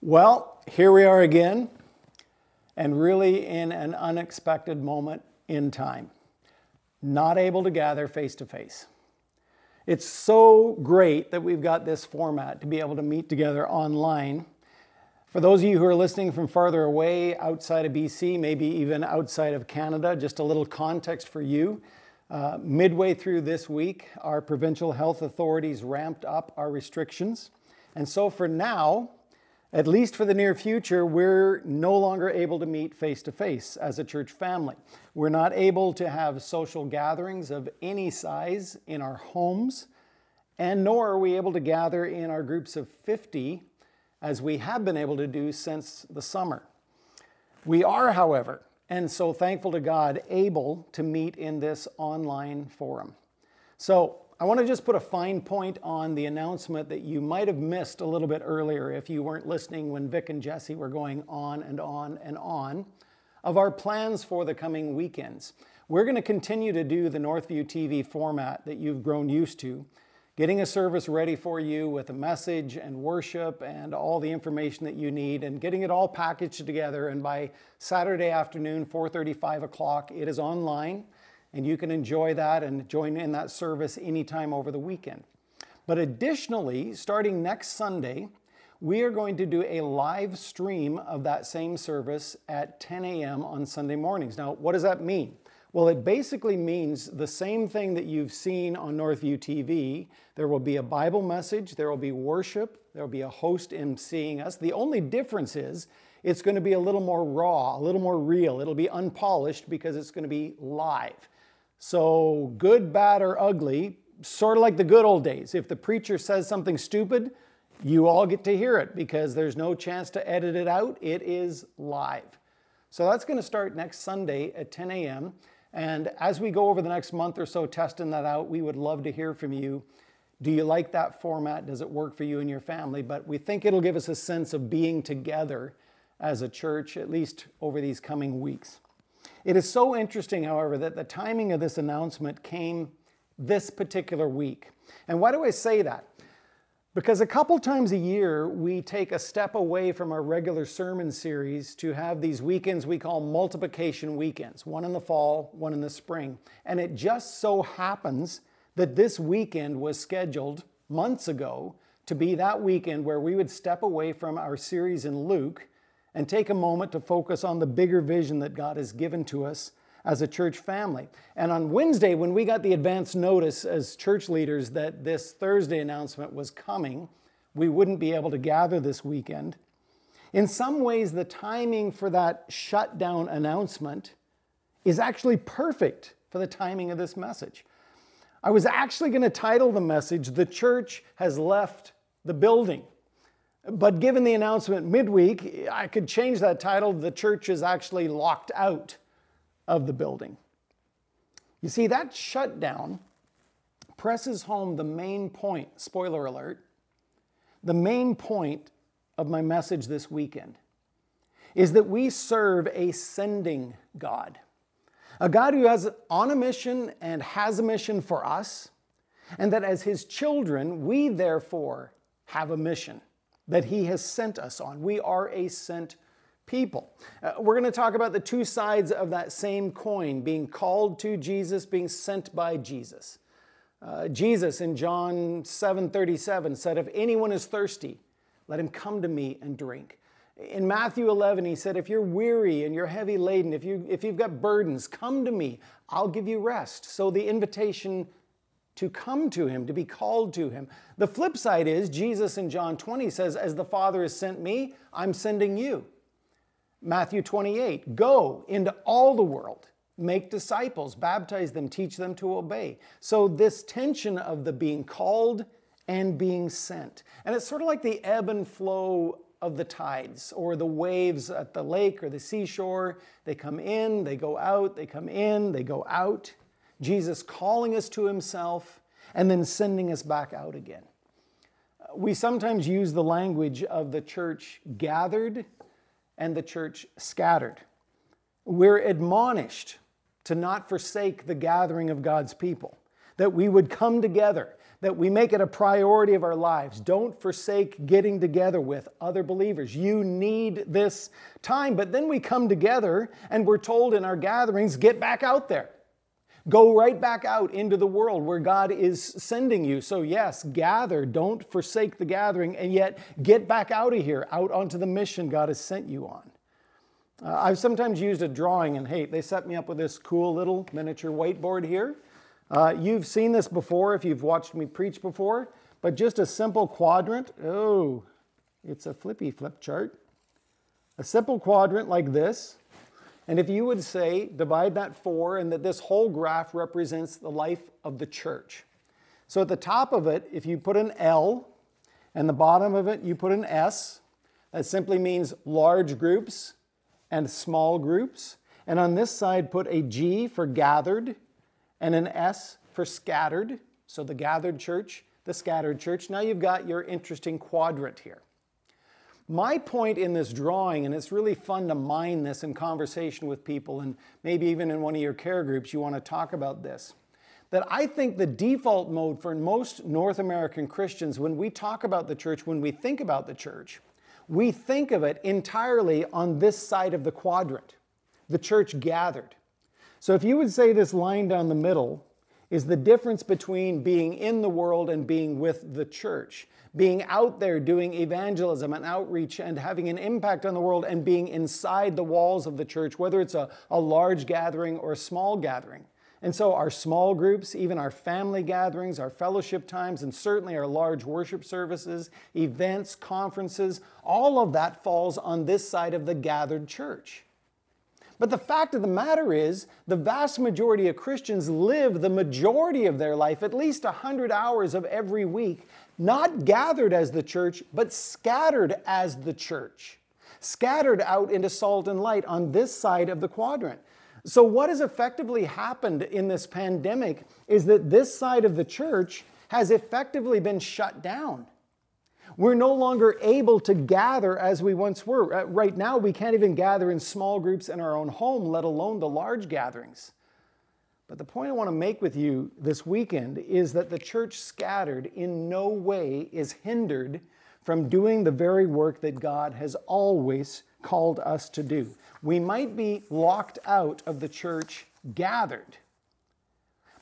Well, here we are again, and really in an unexpected moment in time. Not able to gather face to face. It's so great that we've got this format to be able to meet together online. For those of you who are listening from farther away, outside of BC, maybe even outside of Canada, just a little context for you. Uh, midway through this week, our provincial health authorities ramped up our restrictions. And so for now, at least for the near future, we're no longer able to meet face to face as a church family. We're not able to have social gatherings of any size in our homes, and nor are we able to gather in our groups of 50 as we have been able to do since the summer. We are, however, and so thankful to God, able to meet in this online forum. So I want to just put a fine point on the announcement that you might have missed a little bit earlier if you weren't listening when Vic and Jesse were going on and on and on of our plans for the coming weekends. We're going to continue to do the Northview TV format that you've grown used to, getting a service ready for you with a message and worship and all the information that you need and getting it all packaged together and by Saturday afternoon 4:30 5 o'clock it is online and you can enjoy that and join in that service anytime over the weekend. But additionally, starting next Sunday, we are going to do a live stream of that same service at 10 a.m. on Sunday mornings. Now, what does that mean? Well, it basically means the same thing that you've seen on Northview TV. There will be a Bible message, there will be worship, there will be a host emceeing us. The only difference is it's going to be a little more raw, a little more real. It'll be unpolished because it's going to be live. So, good, bad, or ugly, sort of like the good old days. If the preacher says something stupid, you all get to hear it because there's no chance to edit it out. It is live. So, that's going to start next Sunday at 10 a.m. And as we go over the next month or so testing that out, we would love to hear from you. Do you like that format? Does it work for you and your family? But we think it'll give us a sense of being together as a church, at least over these coming weeks. It is so interesting, however, that the timing of this announcement came this particular week. And why do I say that? Because a couple times a year, we take a step away from our regular sermon series to have these weekends we call multiplication weekends, one in the fall, one in the spring. And it just so happens that this weekend was scheduled months ago to be that weekend where we would step away from our series in Luke and take a moment to focus on the bigger vision that God has given to us as a church family. And on Wednesday, when we got the advance notice as church leaders that this Thursday announcement was coming, we wouldn't be able to gather this weekend. In some ways, the timing for that shutdown announcement is actually perfect for the timing of this message. I was actually going to title the message, The Church Has Left the Building. But given the announcement midweek, I could change that title. The church is actually locked out of the building. You see, that shutdown presses home the main point, spoiler alert, the main point of my message this weekend is that we serve a sending God. A God who has on a mission and has a mission for us, and that as his children, we therefore have a mission that He has sent us on. We are a sent people. Uh, we're going to talk about the two sides of that same coin being called to Jesus, being sent by Jesus. Uh, Jesus in John 7 37 said, If anyone is thirsty, let him come to me and drink. In Matthew 11, he said, If you're weary and you're heavy laden, if, you, if you've got burdens, come to me. I'll give you rest. So the invitation to come to him, to be called to him. The flip side is Jesus in John 20 says, As the Father has sent me, I'm sending you. Matthew 28, go into all the world, make disciples, baptize them, teach them to obey. So, this tension of the being called and being sent. And it's sort of like the ebb and flow of the tides or the waves at the lake or the seashore. They come in, they go out, they come in, they go out. Jesus calling us to himself and then sending us back out again. We sometimes use the language of the church gathered and the church scattered. We're admonished to not forsake the gathering of God's people, that we would come together, that we make it a priority of our lives. Don't forsake getting together with other believers. You need this time. But then we come together and we're told in our gatherings, get back out there. Go right back out into the world where God is sending you. So, yes, gather. Don't forsake the gathering, and yet get back out of here, out onto the mission God has sent you on. Uh, I've sometimes used a drawing, and hey, they set me up with this cool little miniature whiteboard here. Uh, you've seen this before if you've watched me preach before, but just a simple quadrant. Oh, it's a flippy flip chart. A simple quadrant like this. And if you would say, divide that four, and that this whole graph represents the life of the church. So at the top of it, if you put an L, and the bottom of it, you put an S, that simply means large groups and small groups. And on this side, put a G for gathered, and an S for scattered. So the gathered church, the scattered church. Now you've got your interesting quadrant here. My point in this drawing, and it's really fun to mine this in conversation with people, and maybe even in one of your care groups, you want to talk about this. That I think the default mode for most North American Christians, when we talk about the church, when we think about the church, we think of it entirely on this side of the quadrant, the church gathered. So if you would say this line down the middle is the difference between being in the world and being with the church, being out there doing evangelism and outreach and having an impact on the world and being inside the walls of the church, whether it's a, a large gathering or a small gathering. And so, our small groups, even our family gatherings, our fellowship times, and certainly our large worship services, events, conferences, all of that falls on this side of the gathered church. But the fact of the matter is, the vast majority of Christians live the majority of their life, at least 100 hours of every week, not gathered as the church, but scattered as the church, scattered out into salt and light on this side of the quadrant. So, what has effectively happened in this pandemic is that this side of the church has effectively been shut down. We're no longer able to gather as we once were. Uh, right now, we can't even gather in small groups in our own home, let alone the large gatherings. But the point I want to make with you this weekend is that the church scattered in no way is hindered from doing the very work that God has always called us to do. We might be locked out of the church gathered.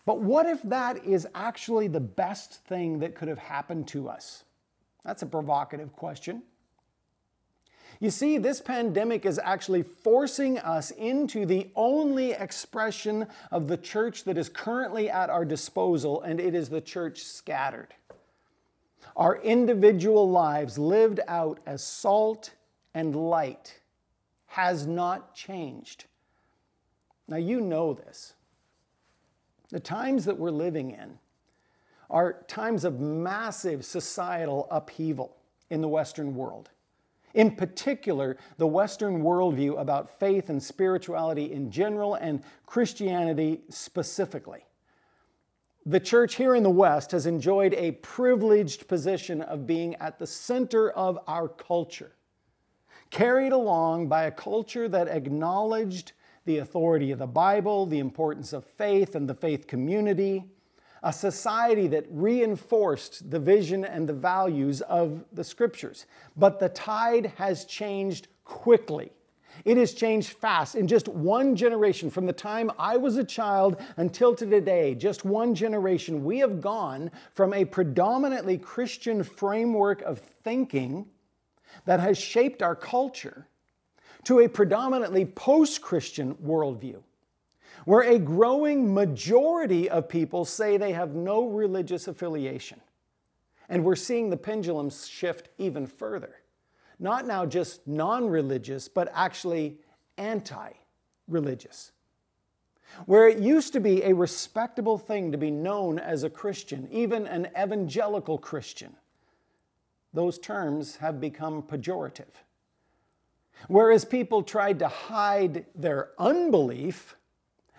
But what if that is actually the best thing that could have happened to us? That's a provocative question. You see, this pandemic is actually forcing us into the only expression of the church that is currently at our disposal, and it is the church scattered. Our individual lives lived out as salt and light has not changed. Now, you know this. The times that we're living in are times of massive societal upheaval in the Western world. In particular, the Western worldview about faith and spirituality in general and Christianity specifically. The church here in the West has enjoyed a privileged position of being at the center of our culture, carried along by a culture that acknowledged the authority of the Bible, the importance of faith and the faith community, a society that reinforced the vision and the values of the scriptures. But the tide has changed quickly. It has changed fast. In just one generation, from the time I was a child until to today, just one generation, we have gone from a predominantly Christian framework of thinking that has shaped our culture to a predominantly post Christian worldview where a growing majority of people say they have no religious affiliation. And we're seeing the pendulum shift even further. Not now just non religious, but actually anti religious. Where it used to be a respectable thing to be known as a Christian, even an evangelical Christian, those terms have become pejorative. Whereas people tried to hide their unbelief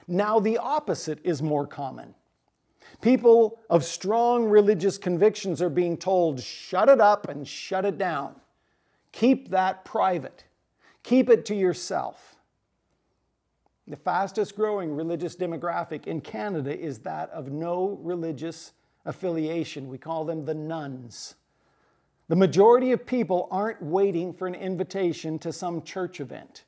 now, the opposite is more common. People of strong religious convictions are being told, shut it up and shut it down. Keep that private, keep it to yourself. The fastest growing religious demographic in Canada is that of no religious affiliation. We call them the nones. The majority of people aren't waiting for an invitation to some church event.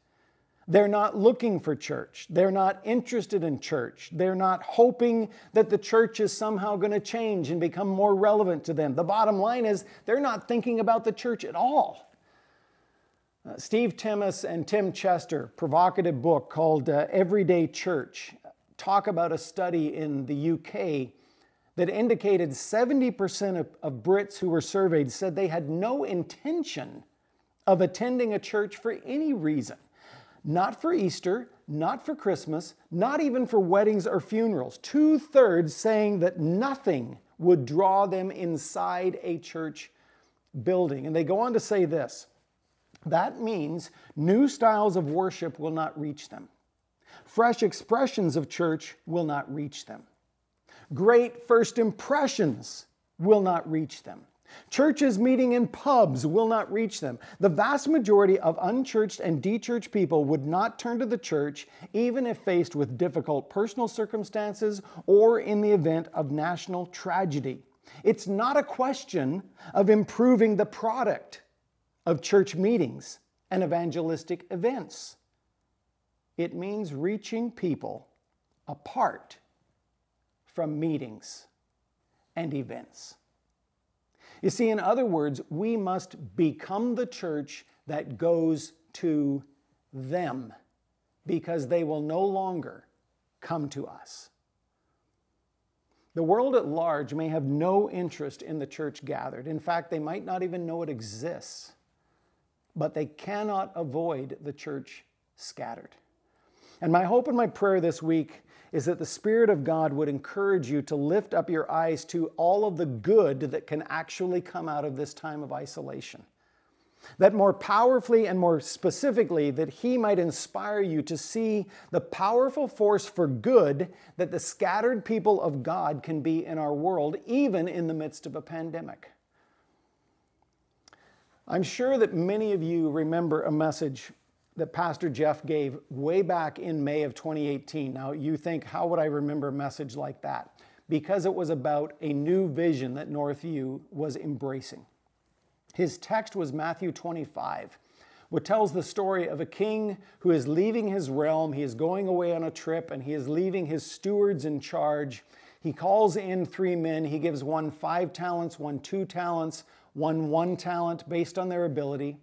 They're not looking for church. They're not interested in church. They're not hoping that the church is somehow going to change and become more relevant to them. The bottom line is they're not thinking about the church at all. Uh, Steve Timmis and Tim Chester, provocative book called uh, Everyday Church, talk about a study in the UK that indicated 70% of, of Brits who were surveyed said they had no intention of attending a church for any reason. Not for Easter, not for Christmas, not even for weddings or funerals. Two thirds saying that nothing would draw them inside a church building. And they go on to say this that means new styles of worship will not reach them, fresh expressions of church will not reach them. Great first impressions will not reach them. Churches meeting in pubs will not reach them. The vast majority of unchurched and dechurched people would not turn to the church even if faced with difficult personal circumstances or in the event of national tragedy. It's not a question of improving the product of church meetings and evangelistic events. It means reaching people apart from meetings and events. You see, in other words, we must become the church that goes to them because they will no longer come to us. The world at large may have no interest in the church gathered. In fact, they might not even know it exists. But they cannot avoid the church scattered. And my hope and my prayer this week is that the Spirit of God would encourage you to lift up your eyes to all of the good that can actually come out of this time of isolation. That more powerfully and more specifically, that He might inspire you to see the powerful force for good that the scattered people of God can be in our world, even in the midst of a pandemic. I'm sure that many of you remember a message that Pastor Jeff gave way back in May of 2018. Now, you think, how would I remember a message like that? Because it was about a new vision that Northview was embracing. His text was Matthew 25, which tells the story of a king who is leaving his realm. He is going away on a trip and he is leaving his stewards in charge. He calls in three men. He gives one five talents, one two talents, one one talent based on their ability.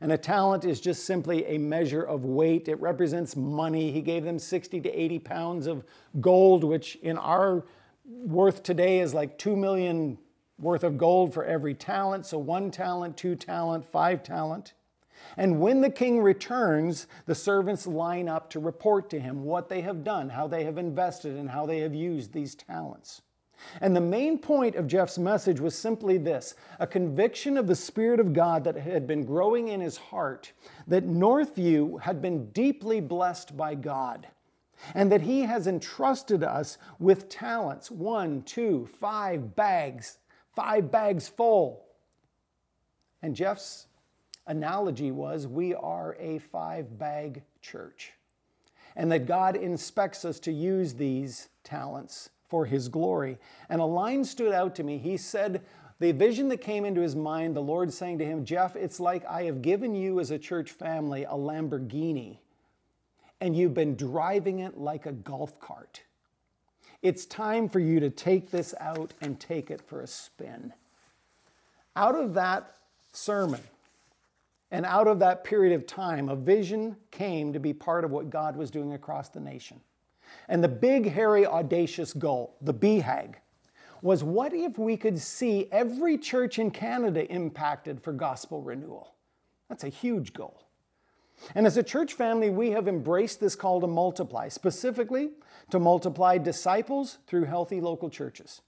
And a talent is just simply a measure of weight. It represents money. He gave them 60 to 80 pounds of gold, which in our worth today is like 2 million worth of gold for every talent. So one talent, two talent, five talent. And when the king returns, the servants line up to report to him what they have done, how they have invested, and how they have used these talents. And the main point of Jeff's message was simply this a conviction of the Spirit of God that had been growing in his heart, that Northview had been deeply blessed by God, and that he has entrusted us with talents one, two, five bags, five bags full. And Jeff's analogy was we are a five bag church, and that God inspects us to use these talents for his glory. And a line stood out to me. He said, the vision that came into his mind, the Lord saying to him, Jeff, it's like I have given you as a church family a Lamborghini, and you've been driving it like a golf cart. It's time for you to take this out and take it for a spin. Out of that sermon and out of that period of time, a vision came to be part of what God was doing across the nation. And the big, hairy, audacious goal, the BHAG, was what if we could see every church in Canada impacted for gospel renewal? That's a huge goal. And as a church family, we have embraced this call to multiply, specifically to multiply disciples through healthy local churches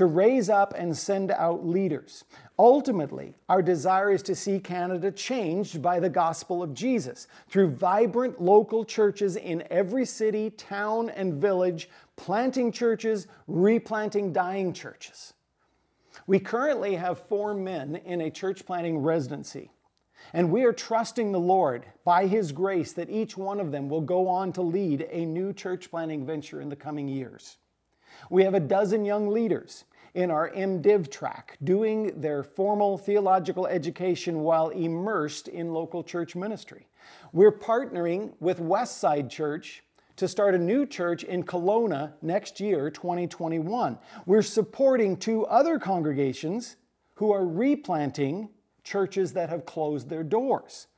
to raise up and send out leaders. Ultimately, our desire is to see Canada changed by the gospel of Jesus through vibrant local churches in every city, town, and village, planting churches, replanting dying churches. We currently have four men in a church planting residency. And we are trusting the Lord by His grace that each one of them will go on to lead a new church planting venture in the coming years. We have a dozen young leaders, in our MDiv track, doing their formal theological education while immersed in local church ministry. We're partnering with Westside Church to start a new church in Kelowna next year, 2021. We're supporting two other congregations who are replanting churches that have closed their doors.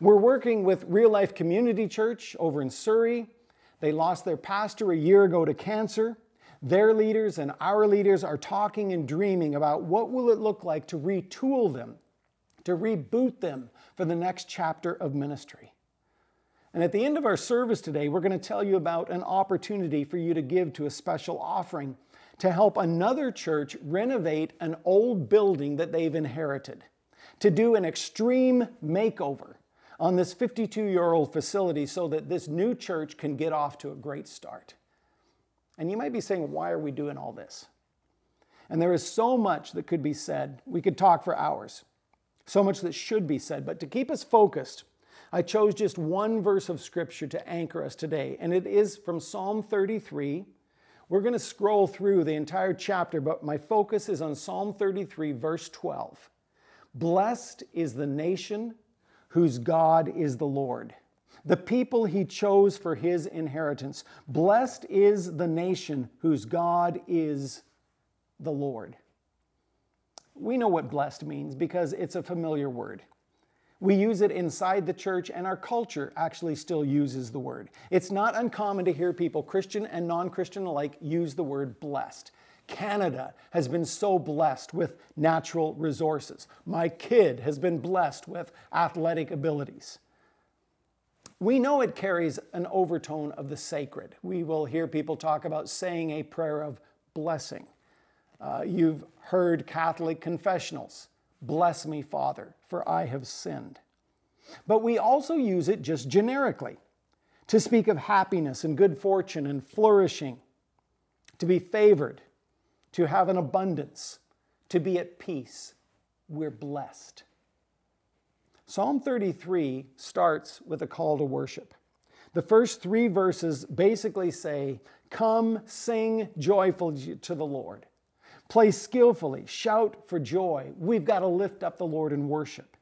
We're working with Real Life Community Church over in Surrey. They lost their pastor a year ago to cancer. Their leaders and our leaders are talking and dreaming about what will it look like to retool them, to reboot them for the next chapter of ministry. And at the end of our service today, we're going to tell you about an opportunity for you to give to a special offering to help another church renovate an old building that they've inherited, to do an extreme makeover on this 52 year old facility so that this new church can get off to a great start. And you might be saying, why are we doing all this? And there is so much that could be said. We could talk for hours, so much that should be said. But to keep us focused, I chose just one verse of scripture to anchor us today, and it is from Psalm 33. We're going to scroll through the entire chapter, but my focus is on Psalm 33, verse 12. Blessed is the nation whose God is the Lord the people he chose for his inheritance. Blessed is the nation whose God is the Lord. We know what blessed means because it's a familiar word. We use it inside the church, and our culture actually still uses the word. It's not uncommon to hear people, Christian and non Christian alike, use the word blessed. Canada has been so blessed with natural resources. My kid has been blessed with athletic abilities. We know it carries an overtone of the sacred. We will hear people talk about saying a prayer of blessing. Uh, you've heard Catholic confessionals Bless me, Father, for I have sinned. But we also use it just generically to speak of happiness and good fortune and flourishing, to be favored, to have an abundance, to be at peace. We're blessed. Psalm 33 starts with a call to worship. The first three verses basically say, Come, sing joyfully to the Lord. Play skillfully, shout for joy. We've got to lift up the Lord in worship.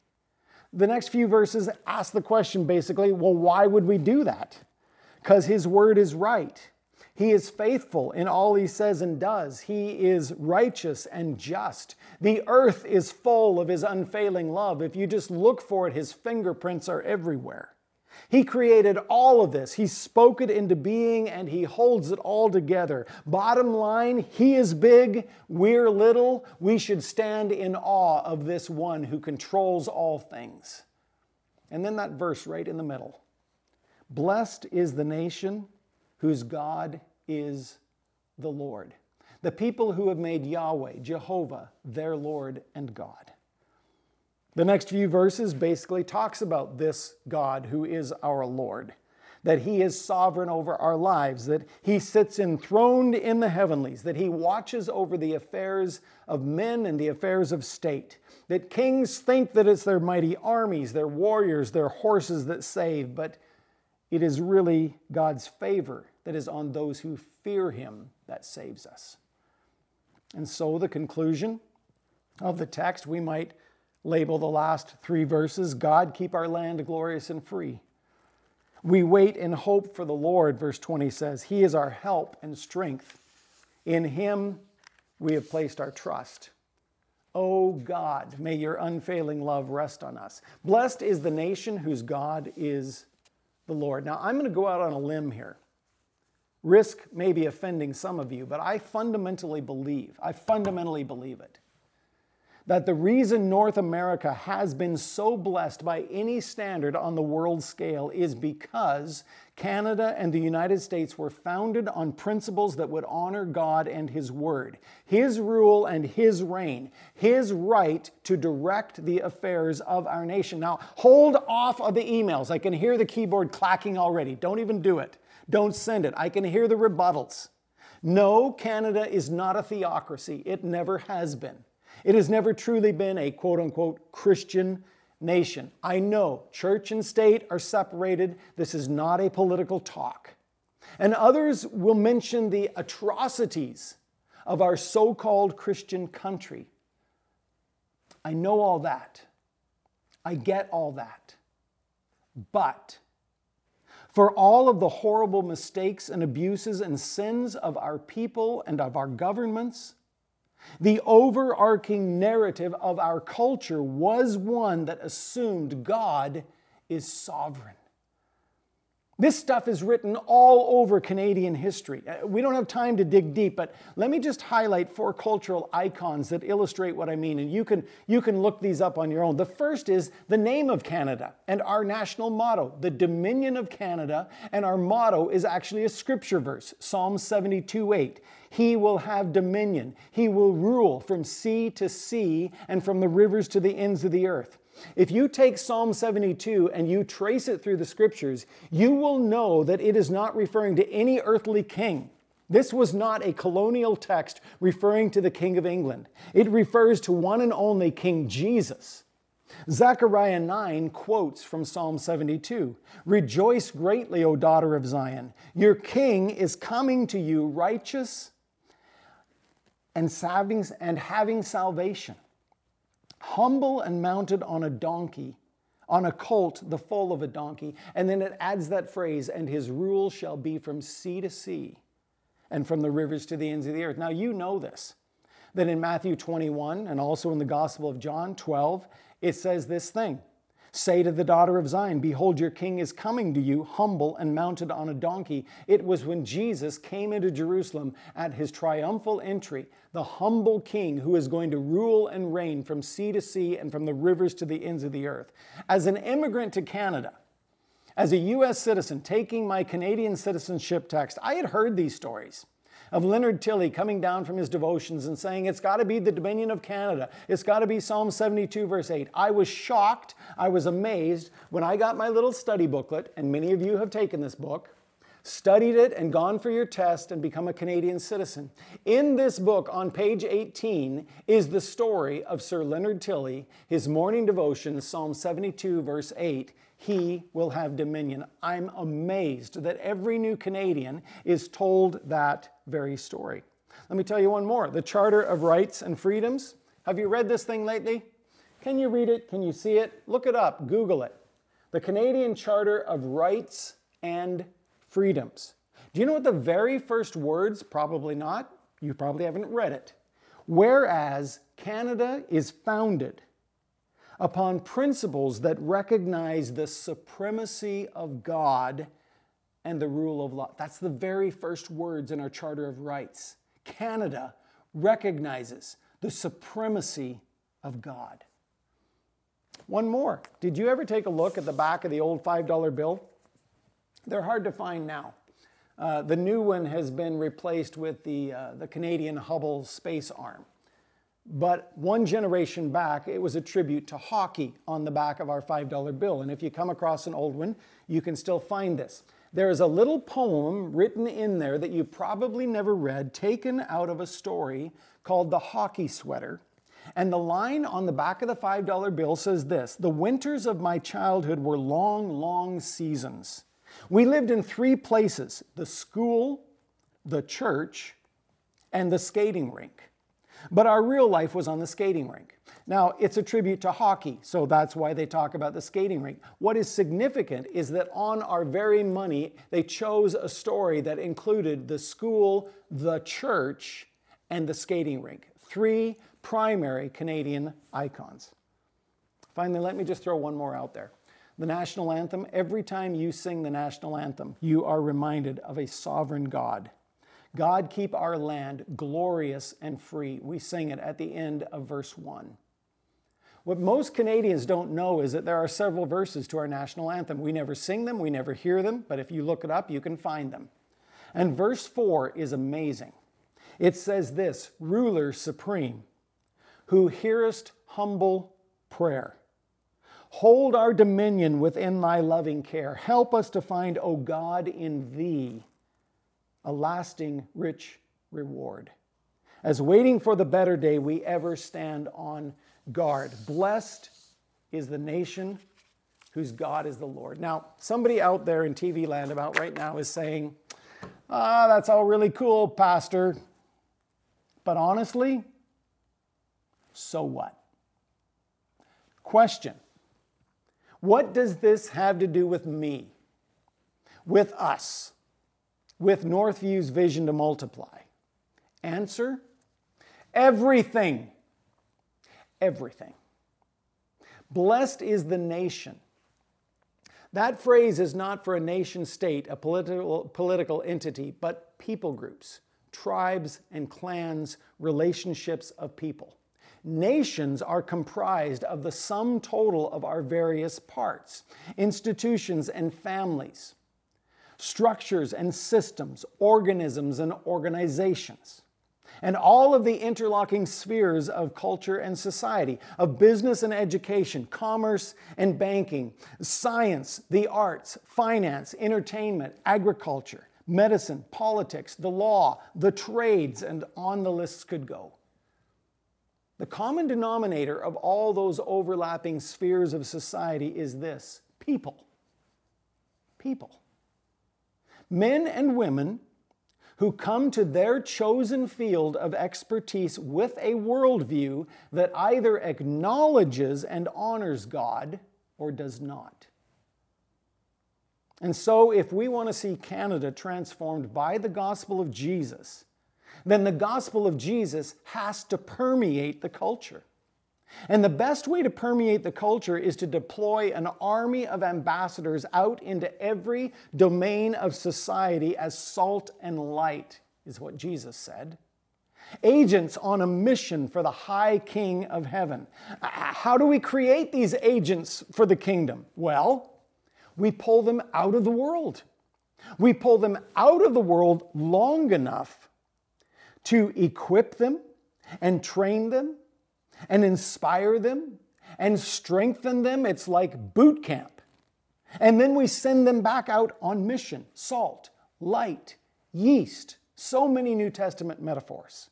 The next few verses ask the question basically, well, why would we do that? Because His word is right. He is faithful in all he says and does. He is righteous and just. The earth is full of his unfailing love. If you just look for it, his fingerprints are everywhere. He created all of this. He spoke it into being and he holds it all together. Bottom line, he is big, we're little. We should stand in awe of this one who controls all things. And then that verse right in the middle Blessed is the nation whose God is the Lord. The people who have made Yahweh, Jehovah, their Lord and God. The next few verses basically talks about this God who is our Lord, that he is sovereign over our lives, that he sits enthroned in the heavenlies, that he watches over the affairs of men and the affairs of state, that kings think that it's their mighty armies, their warriors, their horses that save, but it is really God's favor that is on those who fear him that saves us. And so, the conclusion of the text, we might label the last three verses God, keep our land glorious and free. We wait in hope for the Lord, verse 20 says. He is our help and strength. In Him we have placed our trust. O oh God, may your unfailing love rest on us. Blessed is the nation whose God is the Lord. Now, I'm going to go out on a limb here. Risk maybe offending some of you, but I fundamentally believe, I fundamentally believe it, that the reason North America has been so blessed by any standard on the world scale is because Canada and the United States were founded on principles that would honor God and His Word, His rule and His reign, His right to direct the affairs of our nation. Now, hold off of the emails. I can hear the keyboard clacking already. Don't even do it. Don't send it. I can hear the rebuttals. No, Canada is not a theocracy. It never has been. It has never truly been a quote unquote Christian nation. I know church and state are separated. This is not a political talk. And others will mention the atrocities of our so called Christian country. I know all that. I get all that. But for all of the horrible mistakes and abuses and sins of our people and of our governments, the overarching narrative of our culture was one that assumed God is sovereign. This stuff is written all over Canadian history. Uh, we don't have time to dig deep, but let me just highlight four cultural icons that illustrate what I mean, and you can, you can look these up on your own. The first is the name of Canada and our national motto, the Dominion of Canada, and our motto is actually a scripture verse, Psalm 72 8. He will have dominion, he will rule from sea to sea and from the rivers to the ends of the earth. If you take Psalm 72 and you trace it through the scriptures, you will know that it is not referring to any earthly king. This was not a colonial text referring to the King of England. It refers to one and only King Jesus. Zechariah 9 quotes from Psalm 72 Rejoice greatly, O daughter of Zion. Your king is coming to you righteous and having salvation humble and mounted on a donkey, on a colt, the foal of a donkey. And then it adds that phrase, and his rule shall be from sea to sea and from the rivers to the ends of the earth. Now, you know this, that in Matthew 21 and also in the Gospel of John 12, it says this thing Say to the daughter of Zion, Behold, your king is coming to you, humble and mounted on a donkey. It was when Jesus came into Jerusalem at his triumphal entry, the humble king who is going to rule and reign from sea to sea and from the rivers to the ends of the earth. As an immigrant to Canada, as a U.S. citizen taking my Canadian citizenship text, I had heard these stories of Leonard Tilley coming down from his devotions and saying, It's got to be the Dominion of Canada. It's got to be Psalm 72, verse 8. I was shocked. I was amazed when I got my little study booklet, and many of you have taken this book studied it and gone for your test and become a Canadian citizen. In this book, on page 18, is the story of Sir Leonard Tilley, his morning devotion, Psalm 72, verse 8 he will have dominion. I'm amazed that every new Canadian is told that very story. Let me tell you one more the Charter of Rights and Freedoms. Have you read this thing lately? Can you read it? Can you see it? Look it up, Google it. The Canadian Charter of Rights and Freedoms. Do you know what the very first words? Probably not. You probably haven't read it. Whereas Canada is founded upon principles that recognize the supremacy of God and the rule of law. That's the very first words in our Charter of Rights. Canada recognizes the supremacy of God. One more. Did you ever take a look at the back of the old $5 bill? They're hard to find now. Uh, the new one has been replaced with the, uh, the Canadian Hubble space arm. But one generation back, it was a tribute to hockey on the back of our $5 bill. And if you come across an old one, you can still find this. There is a little poem written in there that you probably never read, taken out of a story called The Hockey Sweater. And the line on the back of the $5 bill says this The winters of my childhood were long, long seasons. We lived in three places the school, the church, and the skating rink. But our real life was on the skating rink. Now, it's a tribute to hockey, so that's why they talk about the skating rink. What is significant is that on our very money, they chose a story that included the school, the church, and the skating rink. Three primary Canadian icons. Finally, let me just throw one more out there. The national anthem, every time you sing the national anthem, you are reminded of a sovereign God God, keep our land glorious and free. We sing it at the end of verse 1. What most Canadians don't know is that there are several verses to our national anthem. We never sing them, we never hear them, but if you look it up, you can find them. And verse 4 is amazing. It says this Ruler supreme, who hearest humble prayer. Hold our dominion within thy loving care. Help us to find, O God, in thee a lasting, rich reward. As waiting for the better day, we ever stand on guard. Blessed is the nation whose God is the Lord. Now, somebody out there in TV land about right now is saying, ah, that's all really cool, Pastor. But honestly, so what? Question What does this have to do with me, with us, with Northview's vision to multiply? Answer everything. Everything. Blessed is the nation. That phrase is not for a nation state, a political, political entity, but people groups, tribes and clans, relationships of people. Nations are comprised of the sum total of our various parts, institutions and families, structures and systems, organisms and organizations and all of the interlocking spheres of culture and society, of business and education, commerce and banking, science, the arts, finance, entertainment, agriculture, medicine, politics, the law, the trades, and on the lists could go. The common denominator of all those overlapping spheres of society is this people. People. Men and women who come to their chosen field of expertise with a worldview that either acknowledges and honors God or does not. And so, if we want to see Canada transformed by the gospel of Jesus, then the gospel of Jesus has to permeate the culture. And the best way to permeate the culture is to deploy an army of ambassadors out into every domain of society as salt and light, is what Jesus said. Agents on a mission for the high king of heaven. Uh, how do we create these agents for the kingdom? Well, we pull them out of the world. We pull them out of the world long enough to equip them and train them and inspire them and strengthen them. It's like boot camp. And then we send them back out on mission salt, light, yeast, so many New Testament metaphors.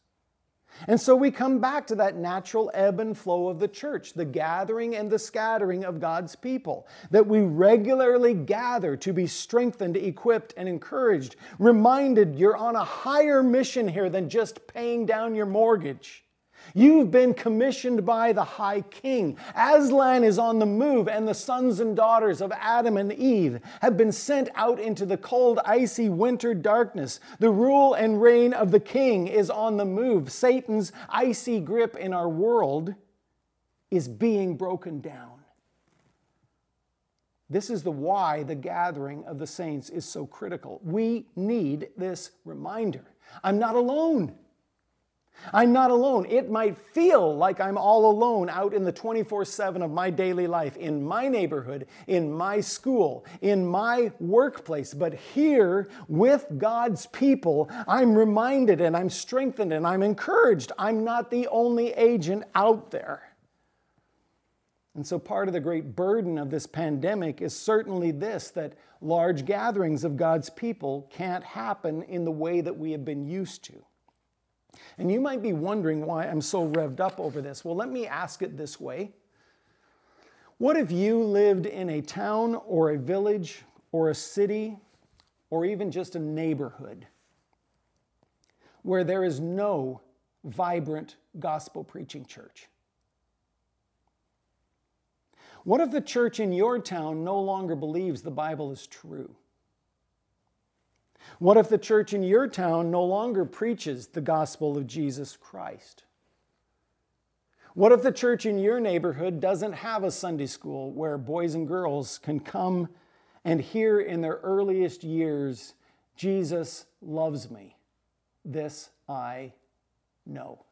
And so we come back to that natural ebb and flow of the church, the gathering and the scattering of God's people, that we regularly gather to be strengthened, equipped, and encouraged, reminded you're on a higher mission here than just paying down your mortgage. You've been commissioned by the High King. Aslan is on the move, and the sons and daughters of Adam and Eve have been sent out into the cold, icy winter darkness. The rule and reign of the King is on the move. Satan's icy grip in our world is being broken down. This is the why the gathering of the saints is so critical. We need this reminder. I'm not alone. I'm not alone. It might feel like I'm all alone out in the 24 7 of my daily life, in my neighborhood, in my school, in my workplace. But here with God's people, I'm reminded and I'm strengthened and I'm encouraged. I'm not the only agent out there. And so, part of the great burden of this pandemic is certainly this that large gatherings of God's people can't happen in the way that we have been used to. And you might be wondering why I'm so revved up over this. Well, let me ask it this way What if you lived in a town or a village or a city or even just a neighborhood where there is no vibrant gospel preaching church? What if the church in your town no longer believes the Bible is true? What if the church in your town no longer preaches the gospel of Jesus Christ? What if the church in your neighborhood doesn't have a Sunday school where boys and girls can come and hear in their earliest years, Jesus loves me? This I know.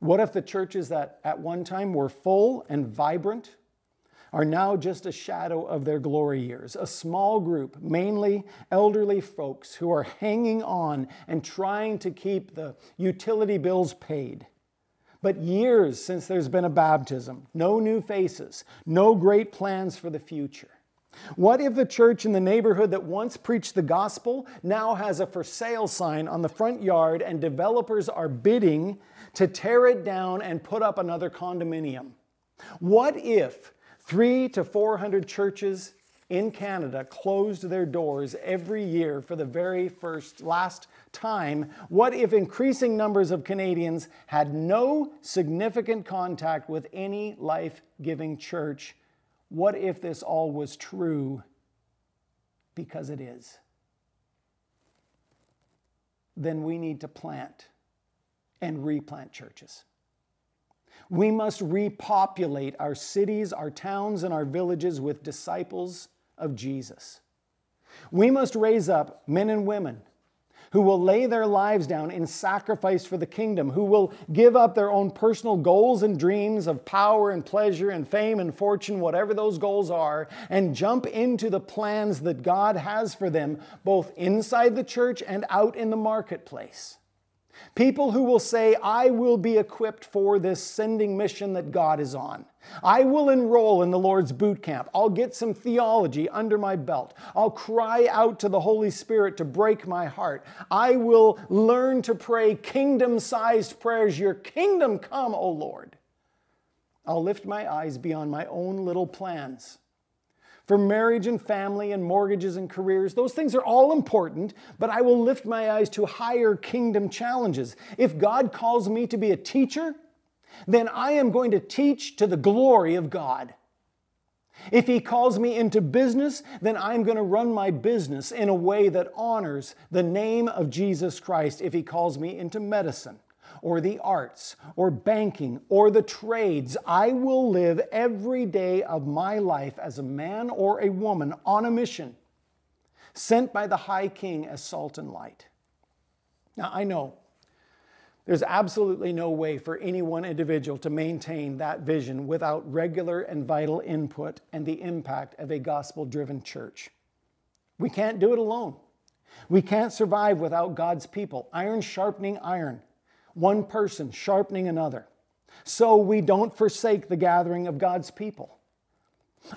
What if the churches that at one time were full and vibrant are now just a shadow of their glory years. A small group, mainly elderly folks, who are hanging on and trying to keep the utility bills paid. But years since there's been a baptism, no new faces, no great plans for the future. What if the church in the neighborhood that once preached the gospel now has a for sale sign on the front yard and developers are bidding to tear it down and put up another condominium? What if three to 400 churches in Canada closed their doors every year for the very first last time, what if increasing numbers of Canadians had no significant contact with any life giving church? What if this all was true? Because it is. Then we need to plant and replant churches. We must repopulate our cities, our towns, and our villages with disciples of Jesus. We must raise up men and women who will lay their lives down in sacrifice for the kingdom, who will give up their own personal goals and dreams of power and pleasure and fame and fortune, whatever those goals are, and jump into the plans that God has for them, both inside the church and out in the marketplace. People who will say, I will be equipped for this sending mission that God is on. I will enroll in the Lord's boot camp. I'll get some theology under my belt. I'll cry out to the Holy Spirit to break my heart. I will learn to pray kingdom sized prayers. Your kingdom come, O Lord. I'll lift my eyes beyond my own little plans for marriage and family and mortgages and careers. Those things are all important, but I will lift my eyes to higher kingdom challenges. If God calls me to be a teacher, then I am going to teach to the glory of God. If He calls me into business, then I'm going to run my business in a way that honors the name of Jesus Christ. If He calls me into medicine, or the arts or banking or the trades. I will live every day of my life as a man or a woman on a mission, sent by the High King as salt and light. Now, I know there's absolutely no way for any one individual to maintain that vision without regular and vital input and the impact of a gospel driven church. We can't do it alone. We can't survive without God's people, iron sharpening iron one person sharpening another, so we don't forsake the gathering of God's people.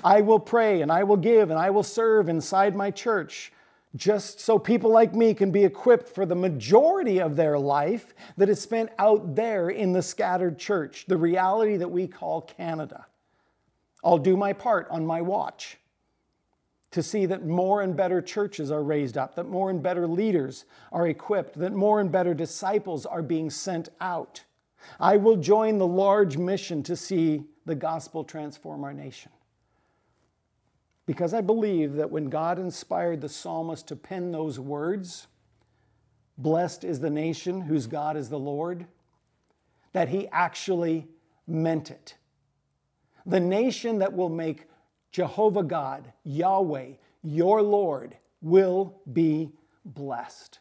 I will pray and I will give and I will serve inside my church just so people like me can be equipped for the majority of their life that is spent out there in the scattered church, the reality that we call Canada. I'll do my part on my watch to see that more and better churches are raised up, that more and better leaders are equipped, that more and better disciples are being sent out. I will join the large mission to see the gospel transform our nation. Because I believe that when God inspired the psalmist to pen those words, blessed is the nation whose God is the Lord, that he actually meant it. The nation that will make Jehovah God, Yahweh, your Lord, will be blessed.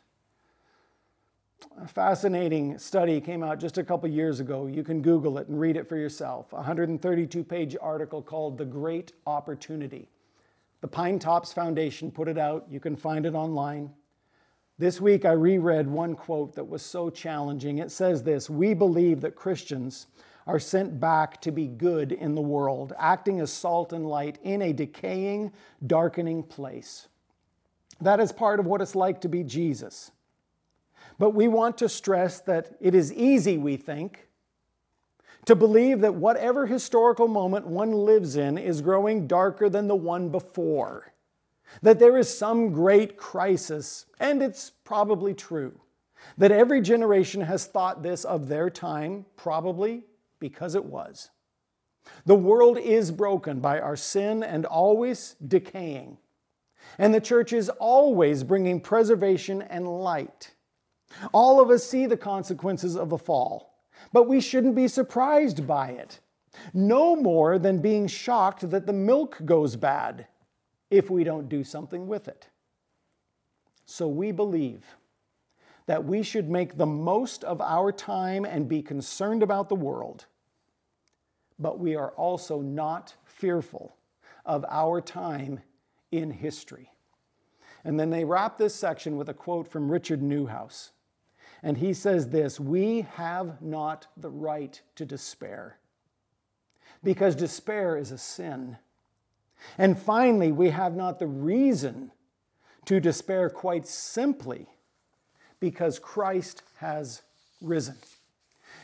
A fascinating study came out just a couple years ago. You can Google it and read it for yourself. A 132 page article called The Great Opportunity. The Pinetops Foundation put it out. You can find it online. This week I reread one quote that was so challenging. It says this We believe that Christians are sent back to be good in the world, acting as salt and light in a decaying, darkening place. That is part of what it's like to be Jesus. But we want to stress that it is easy, we think, to believe that whatever historical moment one lives in is growing darker than the one before. That there is some great crisis, and it's probably true. That every generation has thought this of their time, probably because it was. The world is broken by our sin and always decaying. And the church is always bringing preservation and light. All of us see the consequences of the fall, but we shouldn't be surprised by it. No more than being shocked that the milk goes bad if we don't do something with it. So we believe that we should make the most of our time and be concerned about the world. But we are also not fearful of our time in history. And then they wrap this section with a quote from Richard Neuhaus. And he says this We have not the right to despair, because despair is a sin. And finally, we have not the reason to despair quite simply because Christ has risen.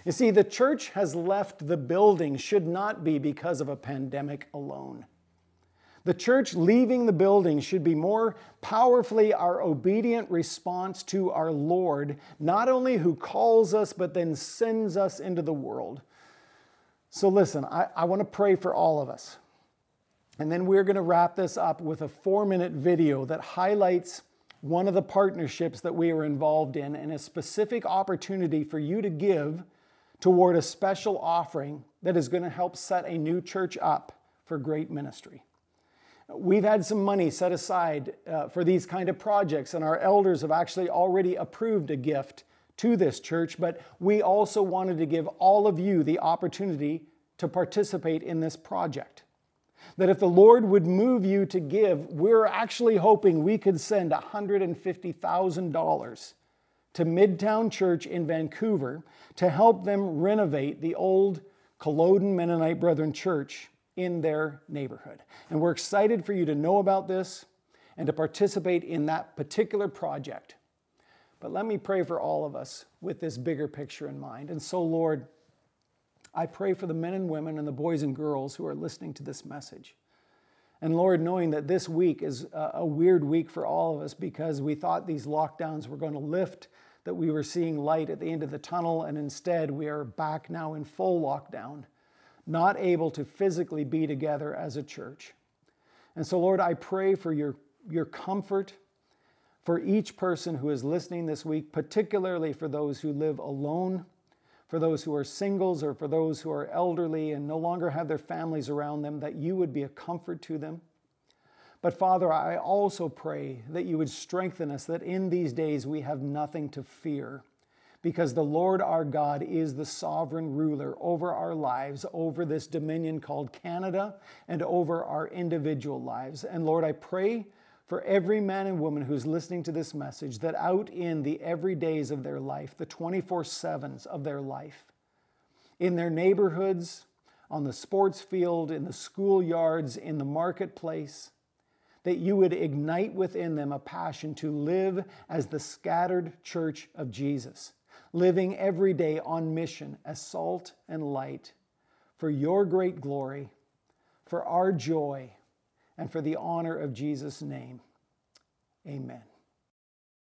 You see, the church has left the building should not be because of a pandemic alone. The church leaving the building should be more powerfully our obedient response to our Lord, not only who calls us, but then sends us into the world. So, listen, I, I want to pray for all of us. And then we're going to wrap this up with a four minute video that highlights one of the partnerships that we are involved in and a specific opportunity for you to give toward a special offering that is going to help set a new church up for great ministry. We've had some money set aside uh, for these kind of projects, and our elders have actually already approved a gift to this church, but we also wanted to give all of you the opportunity to participate in this project. That if the Lord would move you to give, we're actually hoping we could send $150,000 to Midtown Church in Vancouver to help them renovate the old Culloden Mennonite Brethren Church in their neighborhood. And we're excited for you to know about this and to participate in that particular project. But let me pray for all of us with this bigger picture in mind. And so, Lord, I pray for the men and women and the boys and girls who are listening to this message. And Lord, knowing that this week is a weird week for all of us because we thought these lockdowns were going to lift, that we were seeing light at the end of the tunnel, and instead we are back now in full lockdown not able to physically be together as a church. And so, Lord, I pray for your, your comfort for each person who is listening this week, particularly for those who live alone, for those who are singles, or for those who are elderly and no longer have their families around them, that you would be a comfort to them. But Father, I also pray that you would strengthen us, that in these days we have nothing to fear because the Lord our God is the sovereign ruler over our lives, over this dominion called Canada, and over our individual lives. And Lord, I pray for every man and woman who's listening to this message that out in the everydays of their life, the 24 7s of their life, in their neighborhoods, on the sports field, in the schoolyards, in the marketplace, that you would ignite within them a passion to live as the scattered church of Jesus living every day on mission as salt and light for your great glory, for our joy, and for the honor of Jesus' name. Amen.